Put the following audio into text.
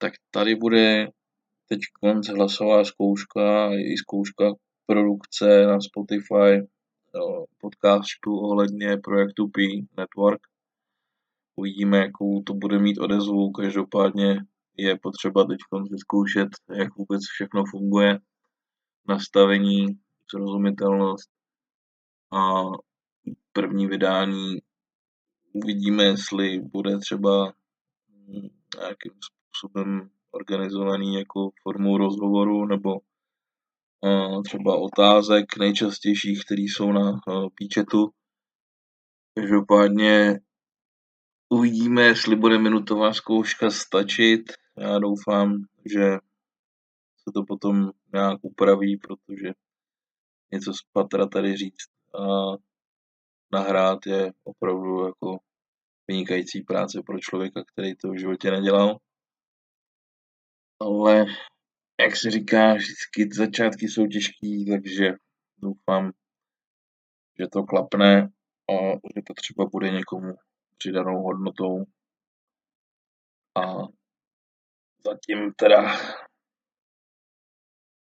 tak tady bude teď konc hlasová zkouška, i zkouška produkce na Spotify podcastu ohledně projektu P Network. Uvidíme, jakou to bude mít odezvu. Každopádně je potřeba teď vyzkoušet, jak vůbec všechno funguje, nastavení, srozumitelnost a první vydání uvidíme, jestli bude třeba nějakým způsobem organizovaný jako formou rozhovoru nebo třeba otázek nejčastějších, které jsou na píčetu. Každopádně uvidíme, jestli bude minutová zkouška stačit. Já doufám, že se to potom nějak upraví, protože něco z patra tady říct a nahrát je opravdu jako vynikající práce pro člověka, který to v životě nedělal. Ale jak se říká, vždycky začátky jsou těžký, takže doufám, že to klapne a že to třeba bude někomu přidanou hodnotou. A zatím teda